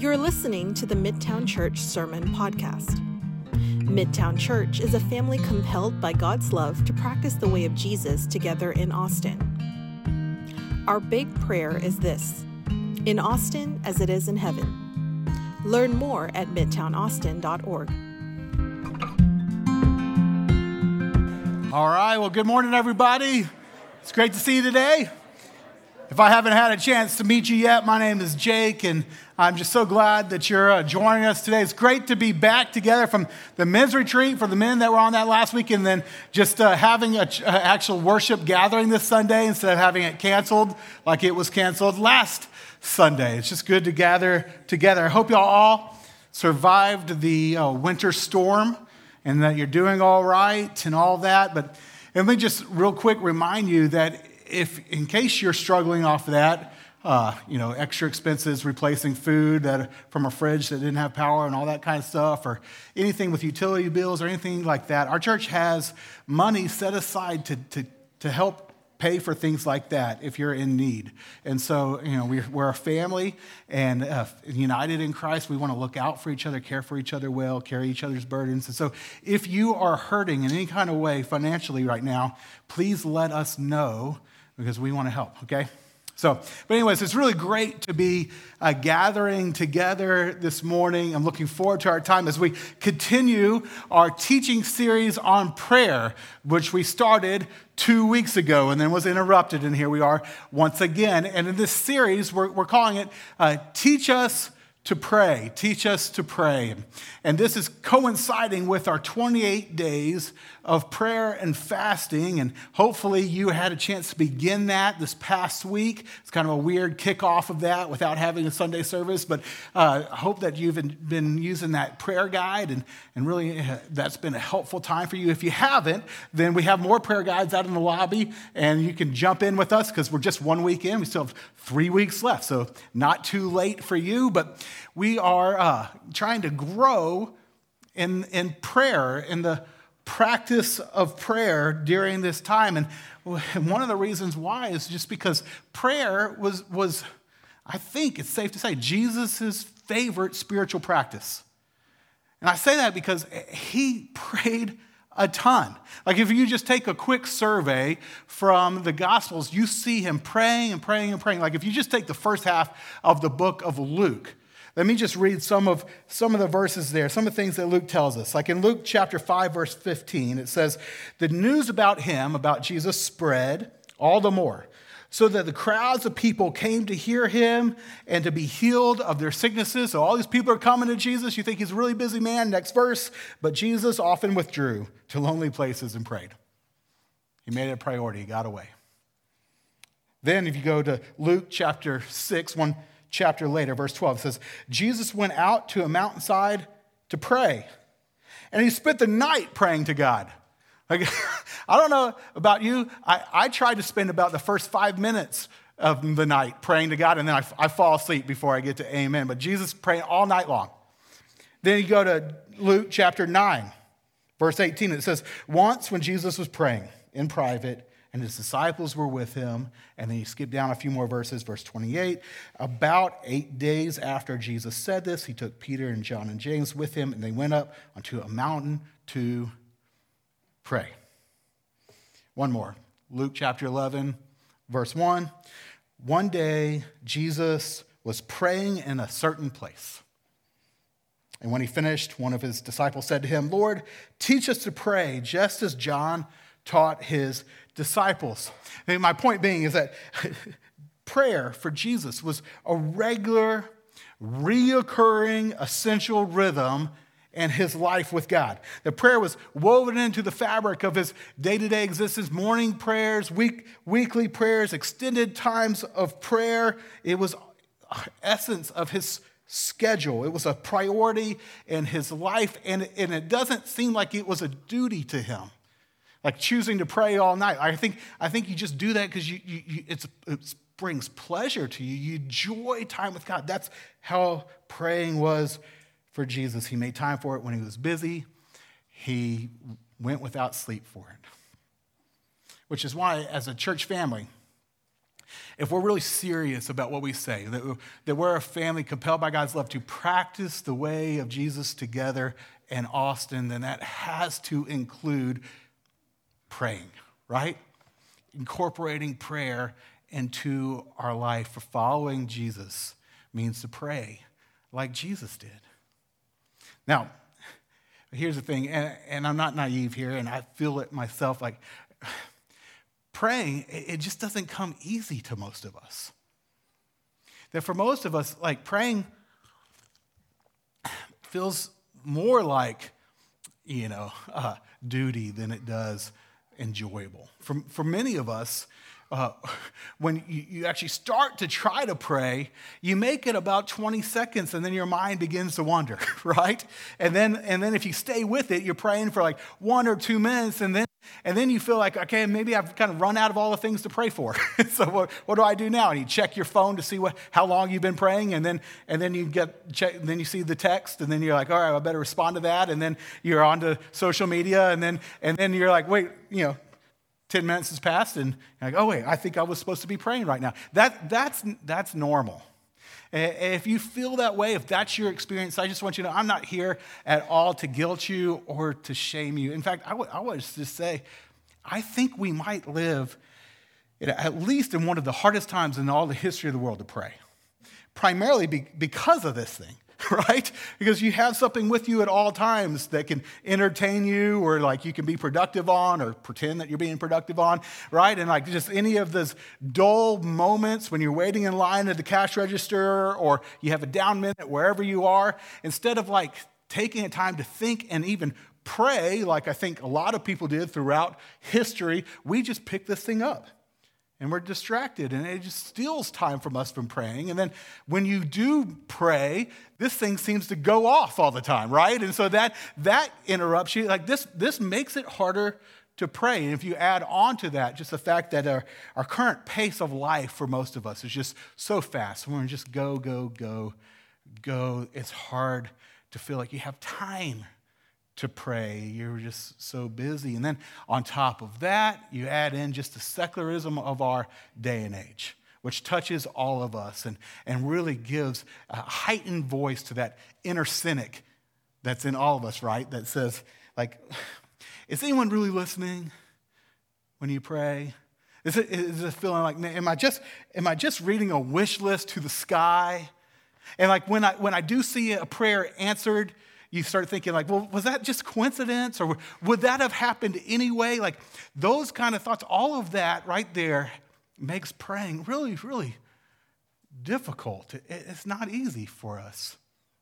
You're listening to the Midtown Church Sermon Podcast. Midtown Church is a family compelled by God's love to practice the way of Jesus together in Austin. Our big prayer is this in Austin as it is in heaven. Learn more at midtownaustin.org. All right, well, good morning, everybody. It's great to see you today. If I haven't had a chance to meet you yet, my name is Jake, and I'm just so glad that you're uh, joining us today. It's great to be back together from the men's retreat for the men that were on that last week, and then just uh, having an actual worship gathering this Sunday instead of having it canceled like it was canceled last Sunday. It's just good to gather together. I hope y'all all survived the uh, winter storm and that you're doing all right and all that. But let me just real quick remind you that if, in case you're struggling off of that, uh, you know, extra expenses replacing food that, from a fridge that didn't have power and all that kind of stuff, or anything with utility bills or anything like that, our church has money set aside to, to, to help pay for things like that if you're in need. And so, you know, we're, we're a family and uh, united in Christ. We want to look out for each other, care for each other well, carry each other's burdens. And so, if you are hurting in any kind of way financially right now, please let us know because we want to help, okay? So, but anyways, it's really great to be uh, gathering together this morning. I'm looking forward to our time as we continue our teaching series on prayer, which we started two weeks ago and then was interrupted. And here we are once again. And in this series, we're, we're calling it uh, Teach Us to pray. Teach us to pray. And this is coinciding with our 28 days of prayer and fasting. And hopefully, you had a chance to begin that this past week. It's kind of a weird kickoff of that without having a Sunday service. But uh, I hope that you've been using that prayer guide and, and really uh, that's been a helpful time for you. If you haven't, then we have more prayer guides out in the lobby and you can jump in with us because we're just one week in. We still have three weeks left. So, not too late for you. But we are uh, trying to grow in, in prayer, in the practice of prayer during this time. And one of the reasons why is just because prayer was, was I think it's safe to say, Jesus' favorite spiritual practice. And I say that because he prayed a ton. Like if you just take a quick survey from the Gospels, you see him praying and praying and praying. Like if you just take the first half of the book of Luke, let me just read some of, some of the verses there, some of the things that Luke tells us. Like in Luke chapter 5, verse 15, it says, The news about him, about Jesus, spread all the more, so that the crowds of people came to hear him and to be healed of their sicknesses. So all these people are coming to Jesus. You think he's a really busy man. Next verse. But Jesus often withdrew to lonely places and prayed. He made it a priority, he got away. Then, if you go to Luke chapter 6, one chapter later, verse 12 says, Jesus went out to a mountainside to pray, and he spent the night praying to God. Like, I don't know about you, I, I try to spend about the first five minutes of the night praying to God, and then I, I fall asleep before I get to amen. But Jesus praying all night long. Then you go to Luke chapter 9, verse 18. It says, Once when Jesus was praying in private, and his disciples were with him. And then you skip down a few more verses, verse 28. About eight days after Jesus said this, he took Peter and John and James with him, and they went up onto a mountain to pray. One more Luke chapter 11, verse 1. One day, Jesus was praying in a certain place. And when he finished, one of his disciples said to him, Lord, teach us to pray, just as John taught his disciples. And my point being is that prayer for Jesus was a regular, reoccurring, essential rhythm in his life with God. The prayer was woven into the fabric of his day to day existence morning prayers, week, weekly prayers, extended times of prayer. It was essence of his schedule. It was a priority in his life, and, and it doesn't seem like it was a duty to him like choosing to pray all night. I think, I think you just do that because you, you, you it brings pleasure to you. You enjoy time with God. That's how praying was for Jesus. He made time for it when he was busy, he went without sleep for it. Which is why, as a church family, if we're really serious about what we say, that, that we're a family compelled by God's love to practice the way of Jesus together in Austin, then that has to include praying, right? Incorporating prayer into our life for following Jesus means to pray like Jesus did. Now, here's the thing, and, and I'm not naive here, and I feel it myself like praying, it just doesn't come easy to most of us. That for most of us, like praying feels more like, you know, uh, duty than it does enjoyable. For, for many of us, uh, when you, you, actually start to try to pray, you make it about 20 seconds and then your mind begins to wander, right? And then, and then if you stay with it, you're praying for like one or two minutes and then, and then you feel like, okay, maybe I've kind of run out of all the things to pray for. so what, what do I do now? And you check your phone to see what, how long you've been praying and then, and then you get, check, then you see the text and then you're like, all right, I better respond to that. And then you're on to social media and then, and then you're like, wait, you know, 10 minutes has passed and you're like, oh, wait, I think I was supposed to be praying right now. That, that's, that's normal. Eh, eh, if you feel that way, if that's your experience, I just want you to know I'm not here at all to guilt you or to shame you. In fact, I would, I would just say, I think we might live at least in one of the hardest times in all the history of the world to pray, primarily because of this thing. right? Because you have something with you at all times that can entertain you or like you can be productive on or pretend that you're being productive on, right? And like just any of those dull moments when you're waiting in line at the cash register or you have a down minute wherever you are, instead of like taking a time to think and even pray, like I think a lot of people did throughout history, we just pick this thing up and we're distracted and it just steals time from us from praying. And then when you do pray this thing seems to go off all the time right? And so that that interrupts you. Like this this makes it harder to pray. And if you add on to that just the fact that our, our current pace of life for most of us is just so fast. We're just go go go go it's hard to feel like you have time to pray. You're just so busy. And then on top of that, you add in just the secularism of our day and age, which touches all of us and, and really gives a heightened voice to that inner cynic that's in all of us, right? That says, like, is anyone really listening when you pray? Is it, is it feeling like, am I, just, am I just reading a wish list to the sky? And like when I, when I do see a prayer answered, you start thinking like well was that just coincidence or would that have happened anyway? Like those kind of thoughts all of that right there makes praying really really difficult. It's not easy for us.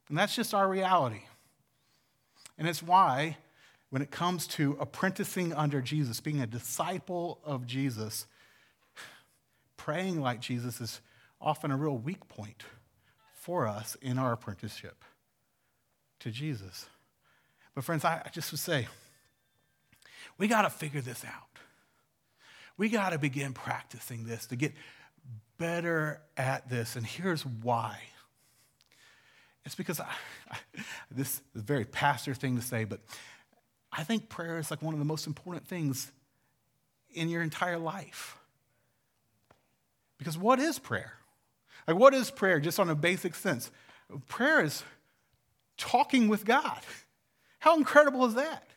And that's just our reality. And it's why when it comes to apprenticing under jesus being a disciple of jesus praying like jesus is often a real weak point for us in our apprenticeship to Jesus. But, friends, I, just would say, we got to figure this out. We got to begin practicing this to get better at this. And here's why. It's because I, I, this is a very pastor thing to say, but I think prayer is like one of the most important things in your entire life. Because what is prayer? Like, what is prayer, just on a basic sense? Prayer is talking with God. How incredible is that?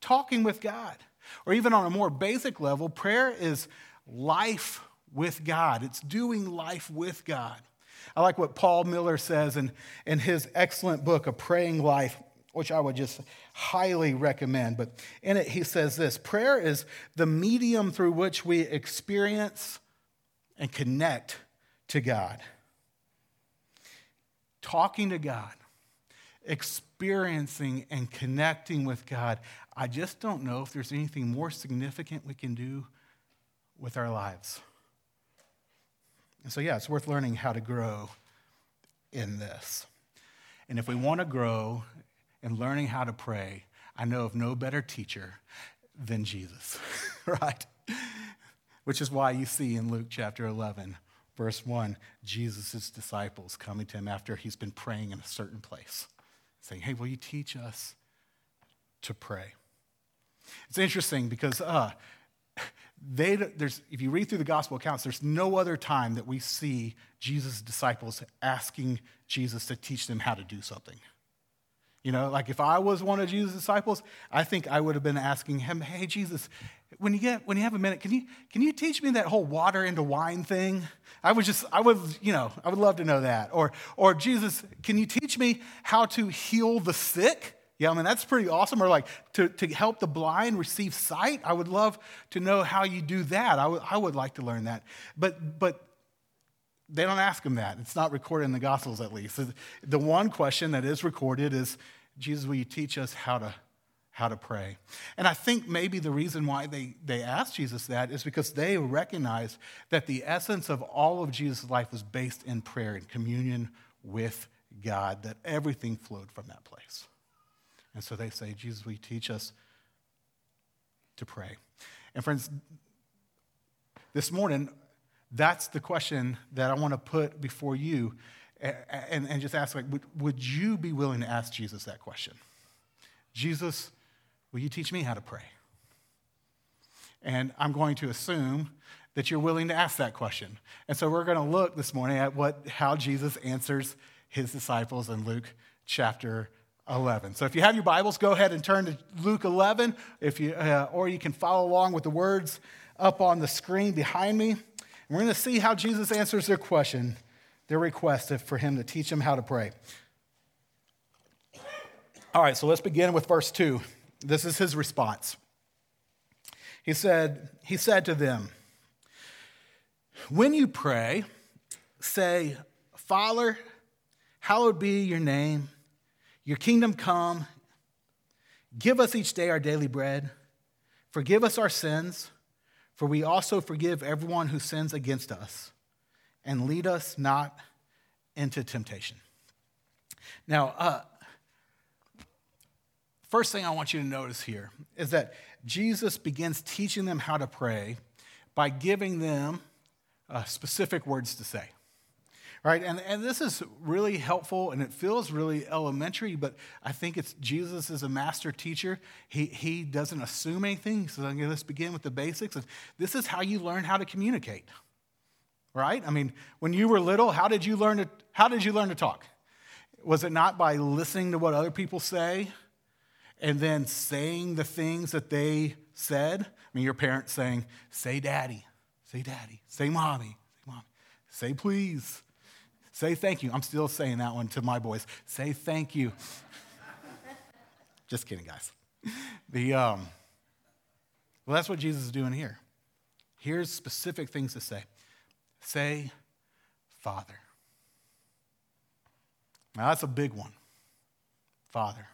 Talking with God. Or even on a more basic level, prayer is life with God, it's doing life with God. I like what Paul Miller says in, in his excellent book, A Praying Life, which I would just highly recommend. But in it, he says this prayer is the medium through which we experience and connect to God. Talking to God experiencing and connecting with God, I just don't know if there's anything more significant we can do with our lives. And so, yeah, it's worth learning how to grow in this. And if we want to grow in learning how to pray, I know of no better teacher than Jesus, right? Which is why you see in Luke chapter 11, verse 1, Jesus' disciples coming to him after he's been praying in a certain place saying, Hey, will you teach us to pray? It's interesting because uh, they, there's, if you read through the gospel accounts, there's no other time that we see Jesus' disciples asking Jesus to teach them how to do something. You know, like if I was one of Jesus' disciples, I think I would have been asking him, hey, Jesus, when you get when you have a minute, can you can you teach me that whole water into wine thing? I would just, I would, you know, I would love to know that. Or, or Jesus, can you teach me how to heal the sick? Yeah, I mean, that's pretty awesome. Or like to, to help the blind receive sight. I would love to know how you do that. I, w- I would like to learn that. But, but they don't ask him that. It's not recorded in the Gospels, at least. The one question that is recorded is Jesus, will you teach us how to, how to pray? And I think maybe the reason why they, they asked Jesus that is because they recognized that the essence of all of Jesus' life was based in prayer and communion with God, that everything flowed from that place. And so they say, Jesus, will you teach us to pray? And friends, this morning, that's the question that I want to put before you and, and just ask, like, would, would you be willing to ask Jesus that question? Jesus, will you teach me how to pray? And I'm going to assume that you're willing to ask that question. And so we're going to look this morning at what, how Jesus answers his disciples in Luke chapter 11. So if you have your Bibles, go ahead and turn to Luke 11, if you, uh, or you can follow along with the words up on the screen behind me. And we're going to see how Jesus answers their question, their request for him to teach them how to pray. All right, so let's begin with verse 2. This is his response. He said, he said to them, When you pray, say, Father, hallowed be your name. Your kingdom come. Give us each day our daily bread. Forgive us our sins, for we also forgive everyone who sins against us. And lead us not into temptation. Now, uh, first thing I want you to notice here is that Jesus begins teaching them how to pray by giving them uh, specific words to say right? And, and this is really helpful and it feels really elementary, but I think it's Jesus is a master teacher. He, he doesn't assume anything. He says, let's begin with the basics. And this is how you learn how to communicate, right? I mean, when you were little, how did you learn to, how did you learn to talk? Was it not by listening to what other people say and then saying the things that they said? I mean, your parents saying, say daddy, say daddy, say mommy, say mommy, say please, Say thank you. I'm still saying that one to my boys. Say thank you. Just kidding, guys. The, um, well, that's what Jesus is doing here. Here's specific things to say. Say, Father. Now, that's a big one. Father.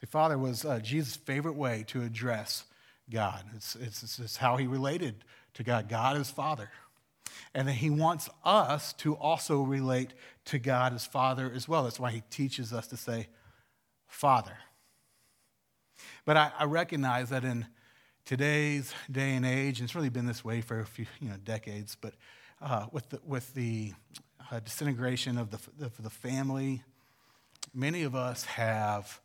The Father was uh, Jesus' favorite way to address God. It's, it's, it's how he related to God. God is Father. And that he wants us to also relate to God as Father as well. That's why he teaches us to say, Father. But I, I recognize that in today's day and age, and it's really been this way for a few you know, decades, but uh, with the, with the uh, disintegration of the, of the family, many of us have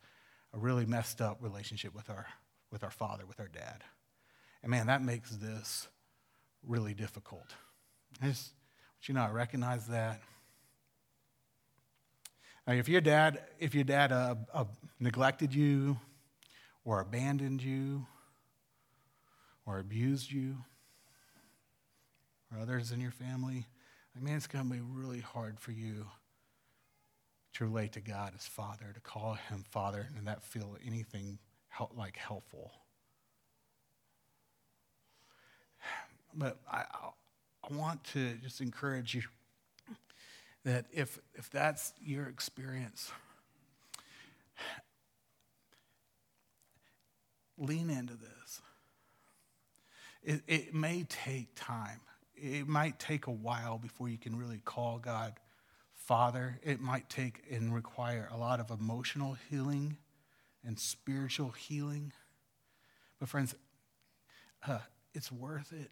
a really messed up relationship with our, with our father, with our dad. And man, that makes this really difficult. I just you know, I recognize that. Now, if your dad, if your dad uh, uh, neglected you, or abandoned you, or abused you, or others in your family, I mean, it's going to be really hard for you to relate to God as Father, to call Him Father, and that feel anything help, like helpful. But I, I want to just encourage you that if, if that's your experience, lean into this. It, it may take time. It might take a while before you can really call God Father. It might take and require a lot of emotional healing and spiritual healing. But, friends, uh, it's worth it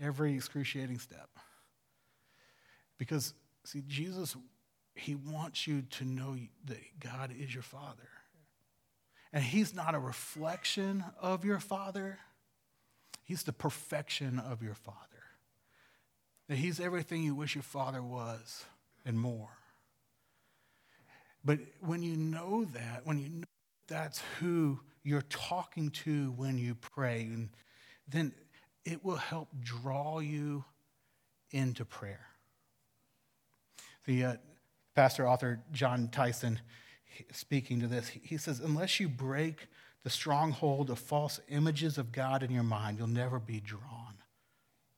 every excruciating step. Because, see, Jesus, he wants you to know that God is your Father. And he's not a reflection of your Father, He's the perfection of your Father. That He's everything you wish your Father was and more. But when you know that, when you know that's who you're talking to when you pray, and then it will help draw you into prayer. The uh, pastor author Jon Tyson, speaking to this, he says, Unless you break the stronghold of false images of God in your mind, you'll never be drawn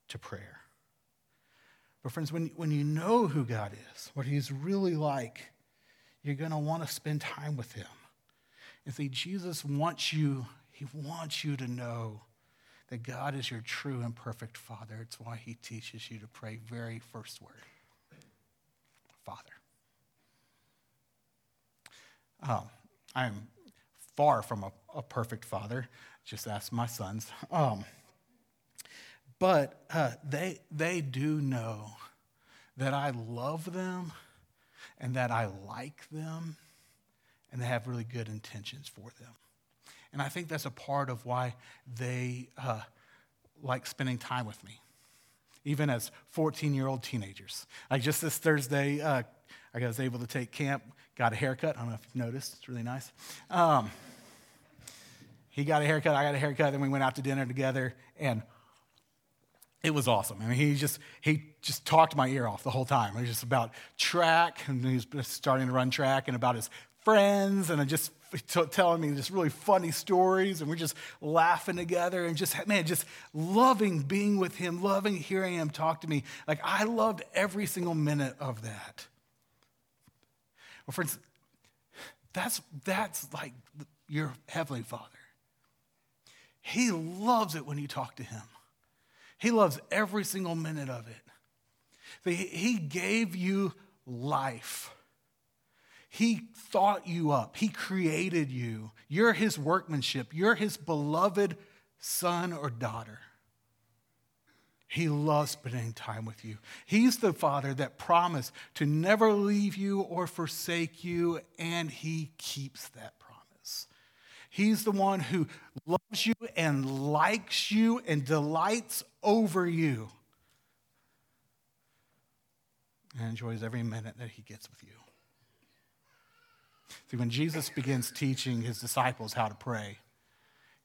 to prayer. But, friends, when, when you know who God is, what He's really like, you're going to want to spend time with Him. And see, Jesus wants you, He wants you to know that God is your true and perfect Father. It's why He teaches you to pray very first word Father. Um, I'm far from a, a, perfect father. Just ask my sons. Um, but uh, they, they do know that I love them and that I like them and they have really good intentions for them. And I think that's a part of why they uh, like spending time with me, even as 14 year old teenagers. Like just this Thursday, uh, I was able to take Camp, got a haircut. I don't know if you've noticed, it's really nice. Um, he got a haircut, I got a haircut, then we went out to dinner together, and it was awesome. I mean, he just he just talked my ear off the whole time. It was just about track, and he was starting to run track, and about his friends, and just telling me just really funny stories, and we're just laughing together, and just man, just loving being with him, loving hearing him talk to me. Like I loved every single minute of that. Well, friends, that's that's like your heavenly Father. He loves it when you talk to him. He loves every single minute of it. He gave you life. He thought you up. He created you. You're his workmanship. You're his beloved son or daughter. He loves spending time with you. He's the Father that promised to never leave you or forsake you, and He keeps that promise. He's the one who loves you and likes you and delights over you and enjoys every minute that he gets with you. See, when Jesus begins teaching his disciples how to pray,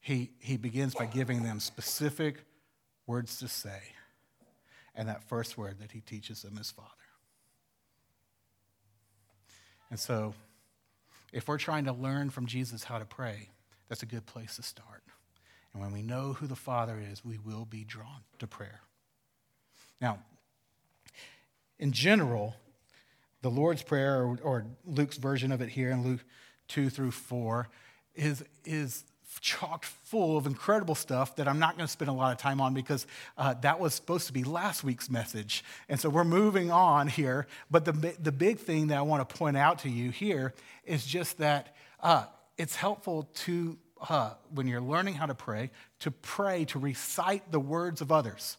he, he begins by giving them specific words to say. And that first word that he teaches them is Father. And so, if we're trying to learn from Jesus how to pray, that's a good place to start. And when we know who the Father is, we will be drawn to prayer. Now, in general, the Lord's Prayer, or, or, Luke's version of it here in Luke 2 through 4, is, is chocked full of incredible stuff that I'm not going to spend a lot of time on because uh, that was supposed to be last week's message. And so we're moving on here. But the, the big thing that I want to point out to you here is just that uh, it's helpful to, uh, when you're learning how to pray, to pray, to recite the words of others.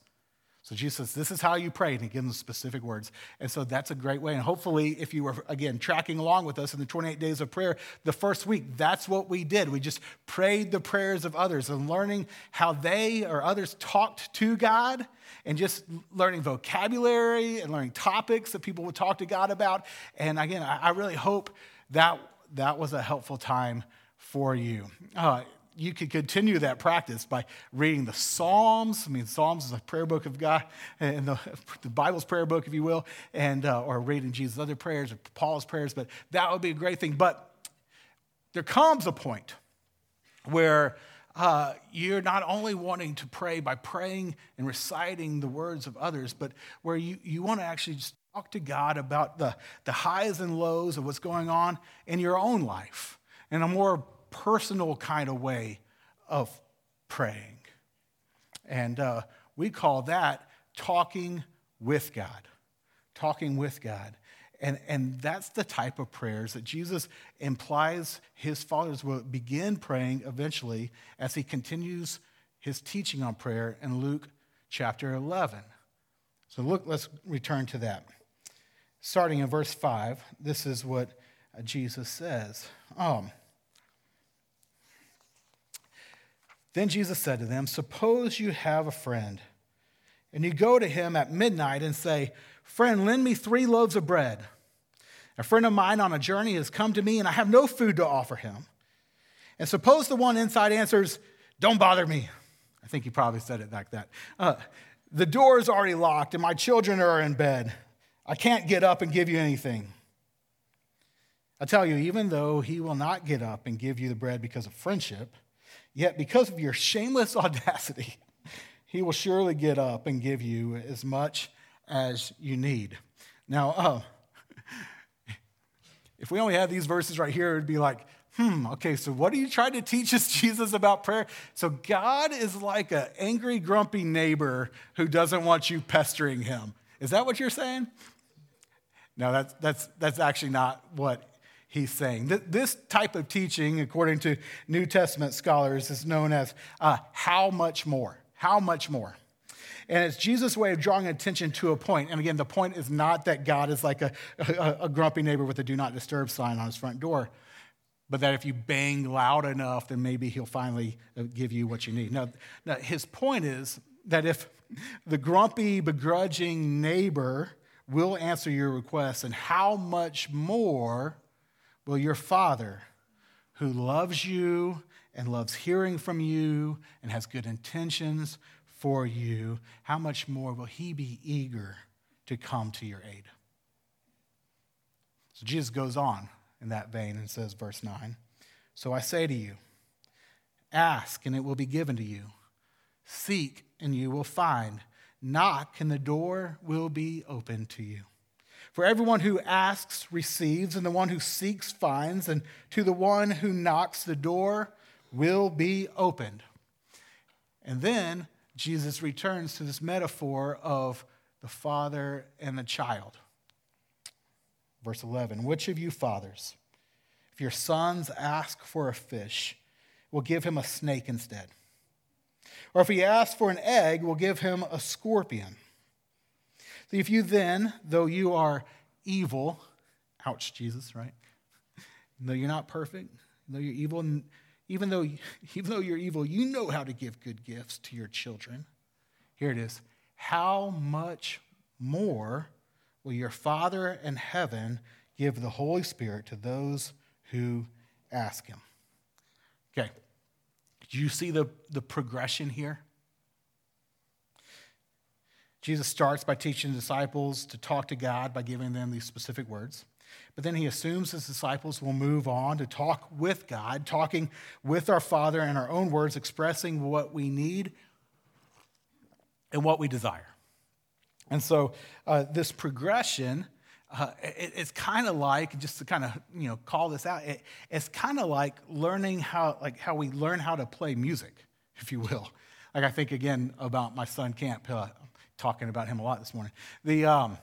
So Jesus says, This is how you pray, and he gives them specific words. And so that's a great way. And hopefully, if you were, again, tracking along with us in the 28 days of prayer, the first week, that's what we did. We just prayed the prayers of others and learning how they or others talked to God and just learning vocabulary and learning topics that people would talk to God about. And again, I really hope that that was a helpful time for you. Uh, you could continue that practice by reading the Psalms. I mean, Psalms is a prayer book of God, and the, the Bible's prayer book, if you will, and uh, or reading Jesus' other prayers or Paul's prayers. But that would be a great thing. But there comes a point where uh, you're not only wanting to pray by praying and reciting the words of others, but where you, you want to actually just talk to God about the, the highs and lows of what's going on in your own life in a more personal kind of way of praying. And uh, we call that talking with God. Talking with God. And, and that's the type of prayers that Jesus implies his followers will begin praying eventually as he continues his teaching on prayer in Luke chapter 11. So look, let's return to that. Starting in verse 5, this is what Jesus says. Um, Then Jesus said to them, Suppose you have a friend, and you go to him at midnight and say, Friend, lend me three loaves of bread. A friend of mine on a journey has come to me, and I have no food to offer him. And suppose the one inside answers, Don't bother me. I think he probably said it like that. Uh, the door is already locked, and my children are in bed. I can't get up and give you anything. I tell you, even though he will not get up and give you the bread because of friendship, yet because of your shameless audacity, he will surely get up and give you as much as you need. Now, uh, if we only had these verses right here, it would be like, hmm, okay, so what are you trying to teach us, Jesus, about prayer? So God is like an angry, grumpy neighbor who doesn't want you pestering him. Is that what you're saying? No, that's, that's, that's actually not what he's saying. That this type of teaching, according to New Testament scholars, is known as uh, how much more? How much more? And it's Jesus' way of drawing attention to a point. And again, the point is not that God is like a, a, a grumpy neighbor with a do not disturb sign on his front door, but that if you bang loud enough, then maybe he'll finally uh, give you what you need. Now, now his point is that if the grumpy, begrudging neighbor will answer your request, and how much more will your Father, who loves you and loves hearing from you and has good intentions for you, how much more will he be eager to come to your aid? So Jesus goes on in that vein and says, verse 9 So I say to you, ask and it will be given to you, seek and you will find, knock and the door will be open to you. For everyone who asks receives, and the one who seeks finds, and to the one who knocks, the door will be opened. And then Jesus returns to this metaphor of the father and the child. Verse 11 Which of you fathers, if your sons ask for a fish, will give him a snake instead? Or if he asks for an egg, will give him a scorpion? If you then, though you are evil, ouch, Jesus, right? Though you're not perfect, though you're evil, even though, even though you're evil, you know how to give good gifts to your children. Here it is. How much more will your Father in heaven give the Holy Spirit to those who ask him? Okay. Do you see the, the progression here? Jesus starts by teaching disciples to talk to God by giving them these specific words. But then he assumes his disciples will move on to talk with God, talking with our Father in our own words, expressing what we need and what we desire. And so uh, this progression, uh, it, it's kind of like, just to kind of you know call this out, it, it's kind of like learning how, like how we learn how to play music, if you will. Like I think again about my son Camp. Talking about him a lot this morning. The, um,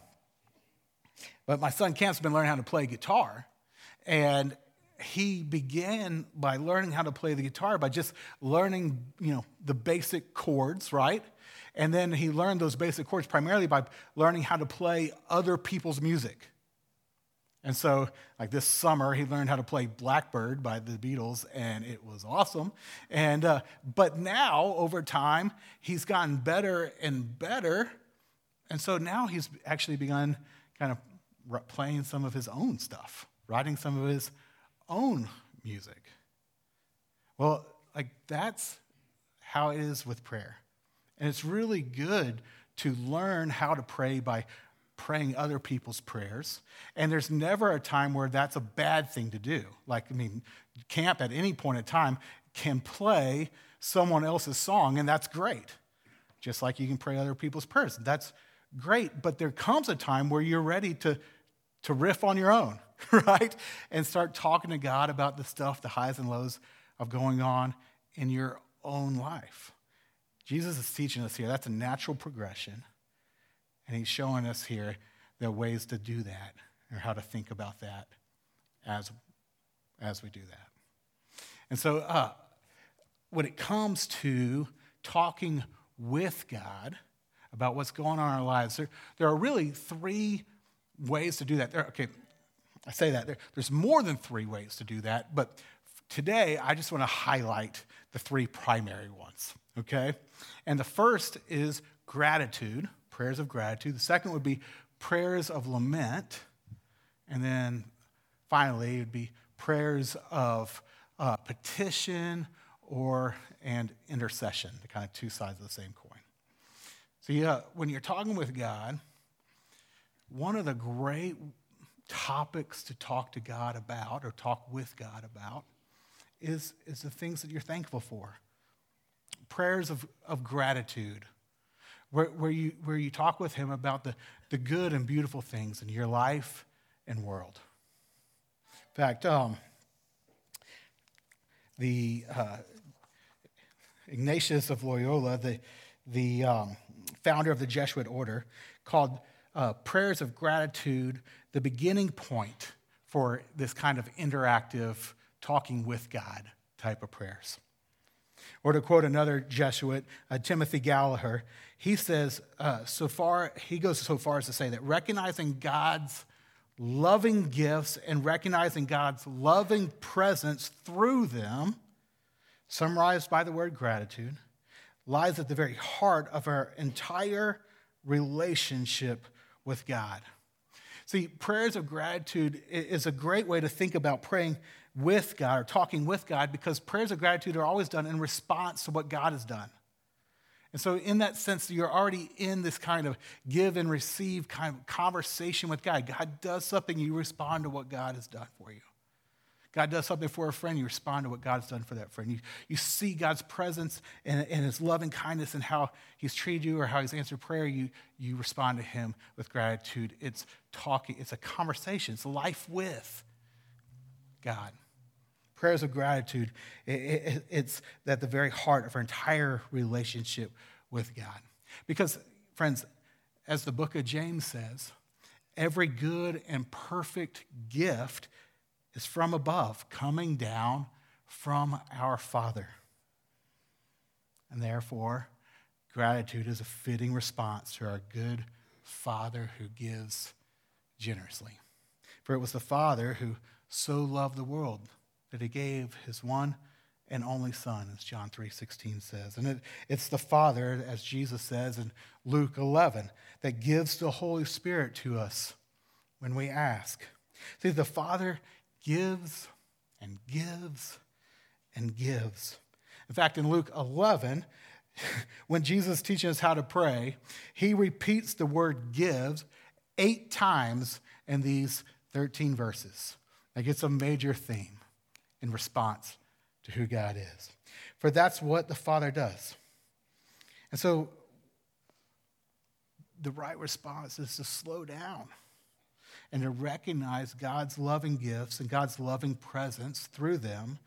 but my son Camp's been learning how to play guitar, and he began by learning how to play the guitar by just learning, you know, the basic chords, right? And then he learned those basic chords primarily by learning how to play other people's music. And so, like this summer, he learned how to play Blackbird by the Beatles, and it was awesome. And uh, but now, over time, he's gotten better and better, and so now he's actually begun kind of playing some of his own stuff, writing some of his own music. Well, like that's how it is with prayer, and it's really good to learn how to pray by praying other people's prayers. And there's never a time where that's a bad thing to do. Like, I mean, Camp at any point in time can play someone else's song, and that's great. Just like you can pray other people's prayers. That's great. But there comes a time where you're ready to, to riff on your own, right? And start talking to God about the stuff, the highs and lows of going on in your own life. Jesus is teaching us here that's a natural progression. And he's showing us here the ways to do that or how to think about that as, as we do that. And so, uh, when it comes to talking with God about what's going on in our lives, there, there are really three ways to do that. There, okay, I say that. There, there's more than three ways to do that, but today, I just want to highlight the three primary ones, okay? And the first is gratitude, prayers of gratitude. The second would be prayers of lament. And then finally, it would be prayers of uh, petition or and intercession, the kind of two sides of the same coin. So, yeah, when you're talking with God, one of the great topics to talk to God about or talk with God about is, is the things that you're thankful for. Prayers of, of gratitude, where, where, you, where you talk with Him about the, the good and beautiful things in your life and world. In fact, um, the uh, Ignatius of Loyola, the, the um, founder of the Jesuit order, called uh, prayers of gratitude the beginning point for this kind of interactive talking with God type of prayers. Or to quote another Jesuit, uh, Timothy Gallagher, he says, uh, so far, he goes so far as to say that recognizing God's loving gifts and recognizing God's loving presence through them, summarized by the word gratitude, lies at the very heart of our entire relationship with God. See, prayers of gratitude is a great way to think about praying with God or talking with God because prayers of gratitude are always done in response to what God has done. And so, in that sense, you're already in this kind of give and receive kind of conversation with God. God does something, you respond to what God has done for you. God does something for a friend, you respond to what God's done for that friend. You, you see God's presence and, and his loving kindness and how he's treated you or how he's answered prayer, you, you respond to him with gratitude. It's talking, it's a conversation, it's life with God. Prayers of gratitude, it, it, it's at the very heart of our entire relationship with God. Because, friends, as the book of James says, every good and perfect gift is from above, coming down from our Father. And therefore, gratitude is a fitting response to our good Father who gives generously. For it was the Father who so loved the world that he gave his one and only son as john 3.16 says. And it, it's the father as jesus says in luke 11 that gives the holy spirit to us when we ask. See the father gives and gives and gives. In fact in luke 11 when jesus teaches us how to pray he repeats the word gives eight times in these 13 verses. Like it's a major theme in response to who God is. For that's what the Father does. And so the right response is to slow down and to recognize God's loving gifts and God's loving presence through them,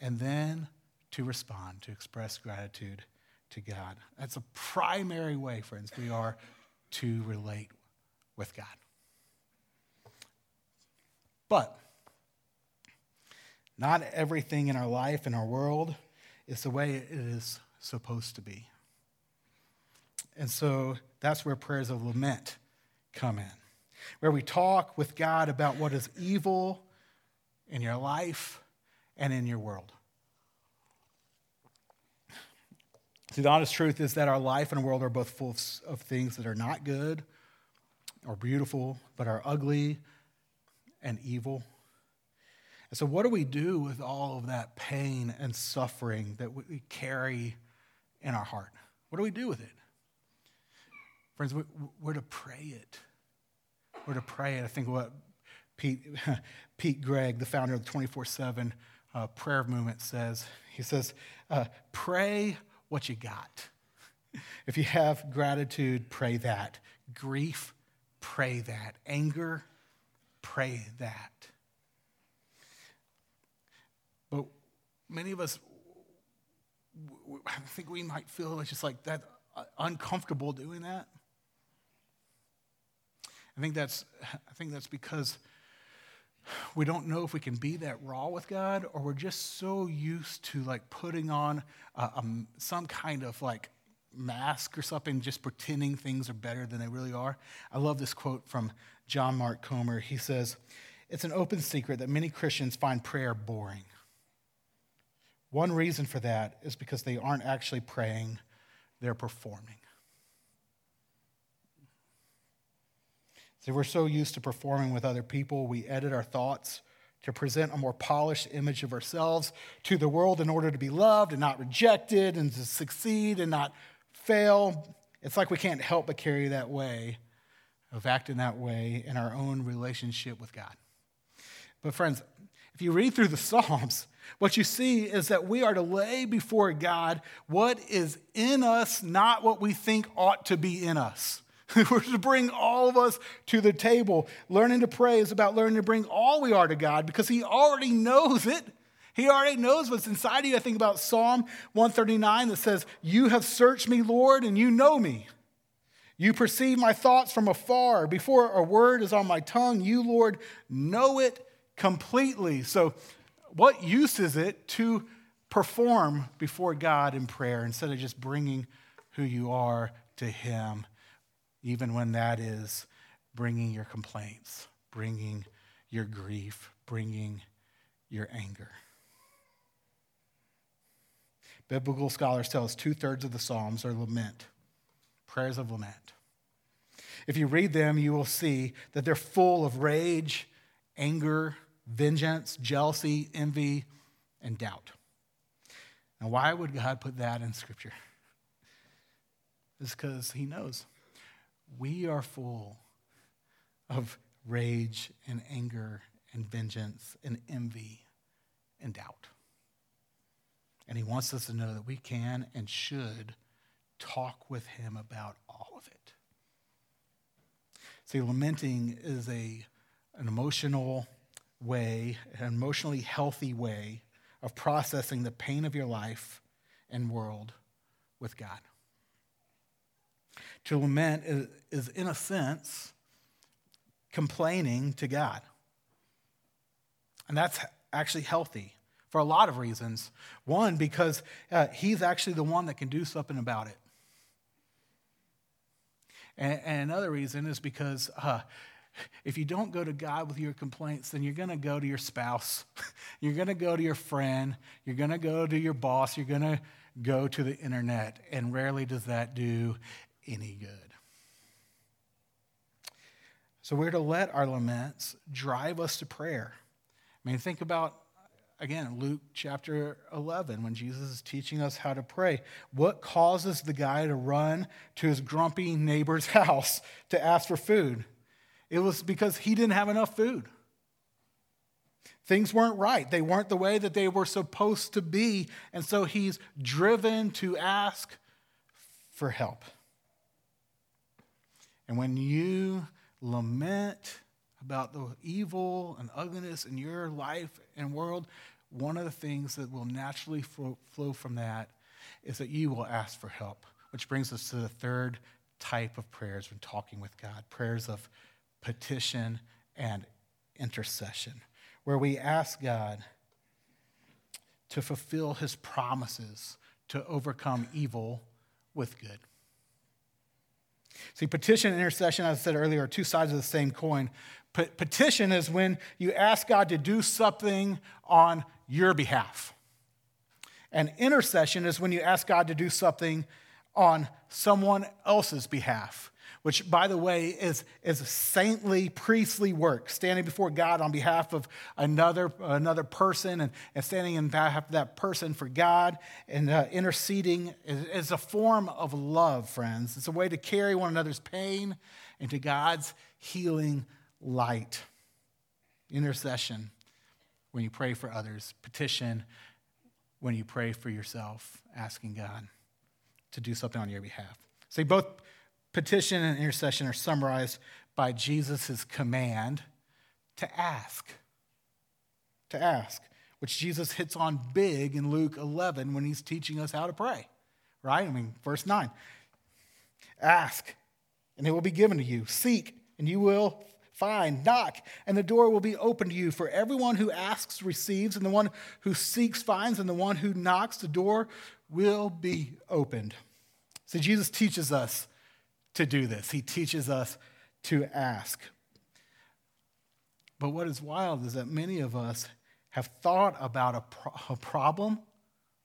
and then to respond, to express gratitude to God. That's a primary way, friends, we are to relate with God. But not everything in our life and our world is the way it is supposed to be. And so that's where prayers of lament come in, where we talk with God about what is evil in your life and in your world. See, the honest truth is that our life and world are both full of things that are not good or beautiful, but are ugly and evil. And so, what do we do with all of that pain and suffering that we carry in our heart? What do we do with it? Friends, we're to pray it. We're to pray it. I think what Pete, Pete Greig, the founder of the 24 7 uh, prayer movement, says he says, uh, pray what you got. If you have gratitude, pray that. Grief, pray that. Anger, pray that. But many of us, I think we might feel it's just like that uh, uncomfortable doing that. I think that's, I think that's because we don't know if we can be that raw with God, or we're just so used to like putting on a, a, some kind of like mask or something, just pretending things are better than they really are. I love this quote from John Mark Comer. He says, It's an open secret that many Christians find prayer boring. One reason for that is because they aren't actually praying, they're performing. See, we're so used to performing with other people, we edit our thoughts to present a more polished image of ourselves to the world in order to be loved and not rejected and to succeed and not fail. It's like we can't help but carry that way of acting that way in our own relationship with God. But, friends, if you read through the Psalms, what you see is that we are to lay before God what is in us, not what we think ought to be in us. We're to bring all of us to the table. Learning to pray is about learning to bring all we are to God because He already knows it. He already knows what's inside of you. I think about Psalm 139 that says, You have searched me, Lord, and you know me. You perceive my thoughts from afar. Before a word is on my tongue, you, Lord, know it completely. So, what use is it to perform before God in prayer instead of just bringing who you are to Him? even when that is bringing your complaints, bringing your grief, bringing your anger. Biblical scholars tell us two thirds of the Psalms are lament, prayers of lament. If you read them, you will see that they're full of rage, anger, vengeance, jealousy, envy, and doubt. Now, why would God put that in Scripture? It's because He knows we are full of rage and anger and vengeance and envy and doubt. And he wants us to know that we can and should talk with him about all of it. See, lamenting is a, an emotional way, an emotionally healthy way of processing the pain of your life and world with God. To lament is, is in a sense, complaining to God. And that's actually healthy for a lot of reasons. One, because uh, He's actually the one that can do something about it. And, and another reason is because uh, if you don't go to God with your complaints, then you're going to go to your spouse, you're going to go to your friend, you're going to go to your boss, you're going to go to the internet. And rarely does that do any good. So we're to let our laments drive us to prayer. I mean, think about, again, Luke chapter 11, when Jesus is teaching us how to pray. What causes the guy to run to his grumpy neighbor's house to ask for food? It was because he didn't have enough food. Things weren't right. They weren't the way that they were supposed to be. And so he's driven to ask for help. And when you lament about the evil and ugliness in your life and world, one of the things that will naturally flow from that is that you will ask for help, which brings us to the third type of prayers when talking with God prayers of petition and intercession, where we ask God to fulfill his promises to overcome evil with good. See, petition and intercession, as I said earlier, are two sides of the same coin. petition is when you ask God to do something on your behalf. And intercession is when you ask God to do something on someone else's behalf which, by the way, is, is a saintly, priestly work, standing before God on behalf of another, another person and, and standing in behalf of that person for God and uh, interceding is, is a form of love, friends. It's a way to carry one another's pain into God's healing light. Intercession when you pray for others, petition when you pray for yourself, asking God to do something on your behalf. See, both Petition and intercession are summarized by Jesus' command to ask. To ask, which Jesus hits on big in Luke 11 when he's teaching us how to pray, right? I mean, verse 9 Ask, and it will be given to you. Seek, and you will find. Knock, and the door will be open to you. For everyone who asks receives, and the one who seeks finds, and the one who knocks, the door will be opened. So Jesus teaches us to do this. He teaches us to ask. But what is wild is that many of us have thought about a, pro- a problem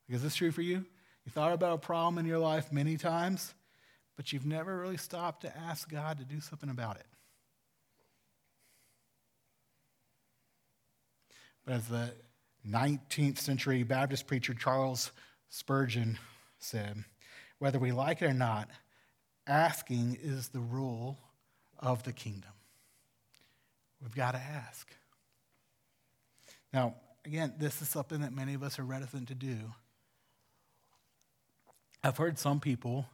Is this true for you? You thought about a problem in your life many times, but you've never really stopped to ask God to do something about it. But as the 19th century Baptist preacher Charles Spurgeon said, whether we like it or not, asking is the rule of the kingdom. We've got to ask. Now, again, this is something that many of us are reticent to do. I've heard some people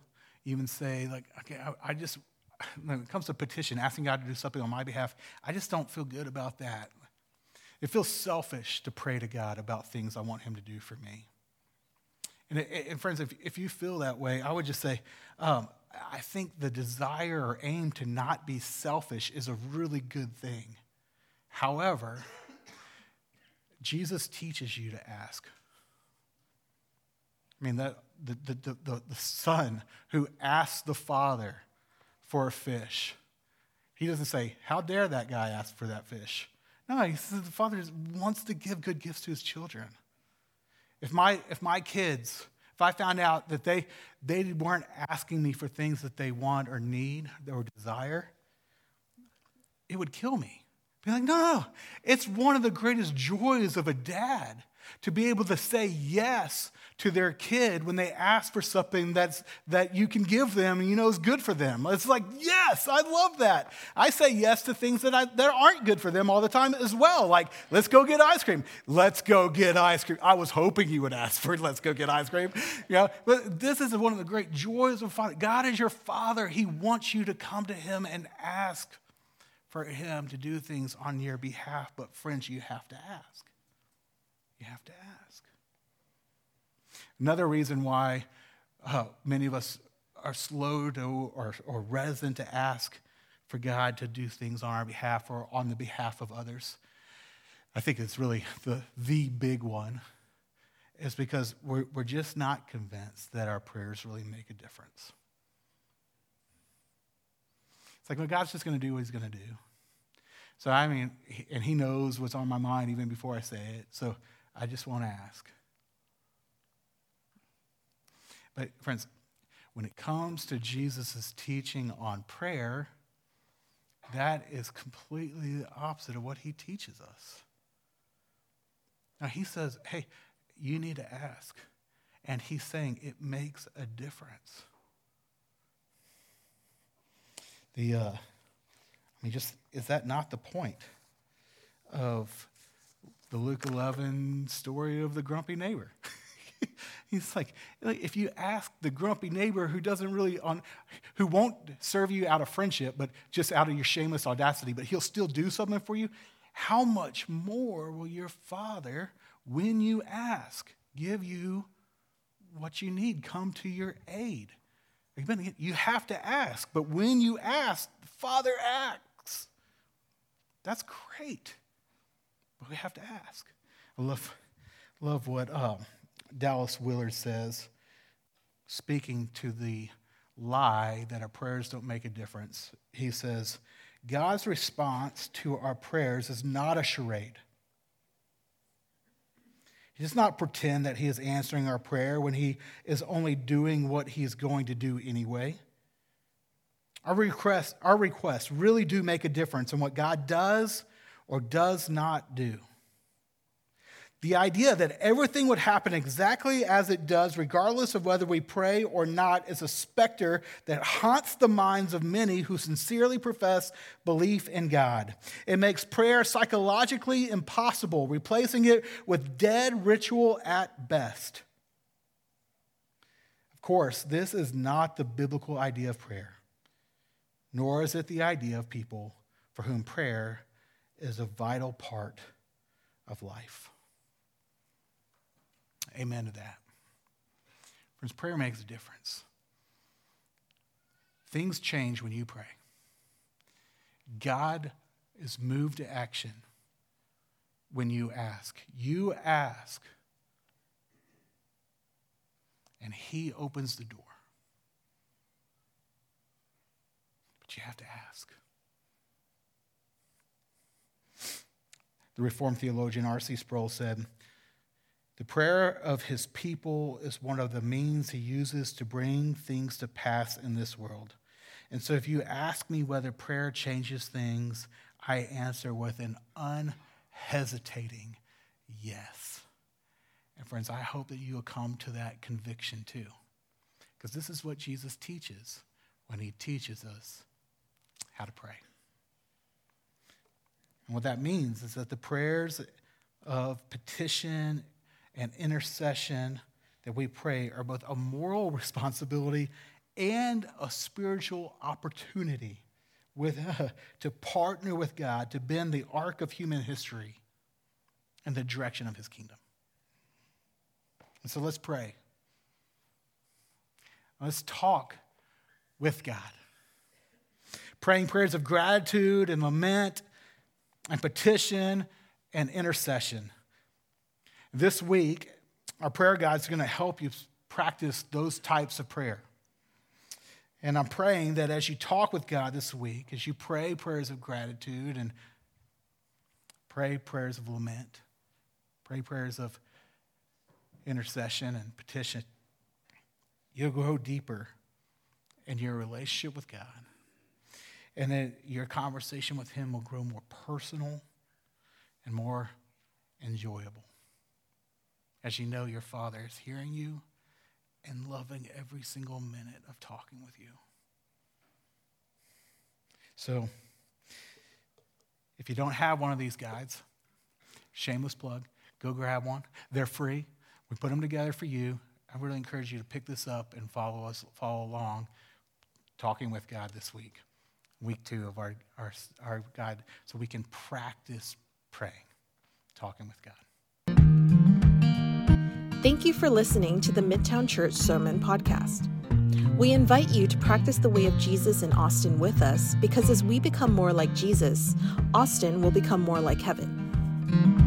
even say, like, okay, I, I just, when it comes to petition, asking God to do something on my behalf, I just don't feel good about that. It feels selfish to pray to God about things I want Him to do for me. And, and friends, if, if you feel that way, I would just say, um, I think the desire or aim to not be selfish is a really good thing. However, Jesus teaches you to ask. I mean, the, the, the, the, the son who asked the father for a fish, he doesn't say, How dare that guy ask for that fish? No, he says the father wants to give good gifts to his children. If my, if my kids, I found out that they, they weren't asking me for things that they want or need or desire, it would kill me. Be like, no, no, it's one of the greatest joys of a dad to be able to say yes to their kid when they ask for something that's, that you can give them and you know is good for them. It's like, yes, I love that. I say yes to things that, I, that aren't good for them all the time as well. Like, let's go get ice cream. Let's go get ice cream. I was hoping you would ask for let's go get ice cream. Know, but this is one of the great joys of Father. God is your Father. He wants you to come to Him and ask for Him to do things on your behalf. But, friends, you have to ask. You have to ask. Another reason why uh, many of us are slow to or, or reticent to ask for God to do things on our behalf or on the behalf of others, I think it's really the, the big one, is because we're, we're just not convinced that our prayers really make a difference. It's like, well, God's just going to do what he's going to do. So, I mean, and he knows what's on my mind even before I say it. So, I just want to ask. But, friends, when it comes to Jesus' teaching on prayer, that is completely the opposite of what he teaches us. Now, he says, hey, you need to ask. And he's saying it makes a difference. The, uh, I mean, just, is that not the point of the Luke 11 story of the grumpy neighbor. He's like, if you ask the grumpy neighbor who doesn't really, on, who won't serve you out of friendship, but just out of your shameless audacity, but he'll still do something for you, how much more will your Father, when you ask, give you what you need, come to your aid? You have to ask, but when you ask, the Father acts. That's great. But we have to ask. I love, love what um, Dallas Willard says, speaking to the lie that our prayers don't make a difference. He says, God's response to our prayers is not a charade. He does not pretend that he is answering our prayer when he is only doing what he's going to do anyway. Our requests, our requests really do make a difference in what God does or does not do. The idea that everything would happen exactly as it does, regardless of whether we pray or not, is a specter that haunts the minds of many who sincerely profess belief in God. It makes prayer psychologically impossible, replacing it with dead ritual at best. Of course, this is not the biblical idea of prayer, nor is it the idea of people for whom prayer is a vital part of life. Amen to that. Friends, prayer makes a difference. Things change when you pray. God is moved to action when you ask. You ask, and He opens the door. But you have to ask. The Reformed theologian R.C. Sproul said, The prayer of his people is one of the means he uses to bring things to pass in this world. And so, if you ask me whether prayer changes things, I answer with an unhesitating yes. And, friends, I hope that you will come to that conviction too. Because this is what Jesus teaches when he teaches us how to pray. And what that means is that the prayers of petition and intercession that we pray are both a moral responsibility and a spiritual opportunity with, uh, to partner with God to bend the arc of human history in the direction of his kingdom. And so let's pray. Let's talk with God. Praying prayers of gratitude and lament and petition and intercession. This week, our prayer guide is going to help you practice those types of prayer. And I'm praying that as you talk with God this week, as you pray prayers of gratitude and pray prayers of lament, pray prayers of intercession and petition, you'll grow deeper in your relationship with God. And then your conversation with Him will grow more personal and more enjoyable. As you know, your Father is hearing you and loving every single minute of talking with you. So, if you don't have one of these guides, shameless plug, go grab one. They're free. We put them together for you. I really encourage you to pick this up and follow us, follow along, talking with God this week, week two of our, our, our guide, so we can practice praying, talking with God. Thank you for listening to the Midtown Church Sermon Podcast. We invite you to practice the way of Jesus in Austin with us because as we become more like Jesus, Austin will become more like heaven.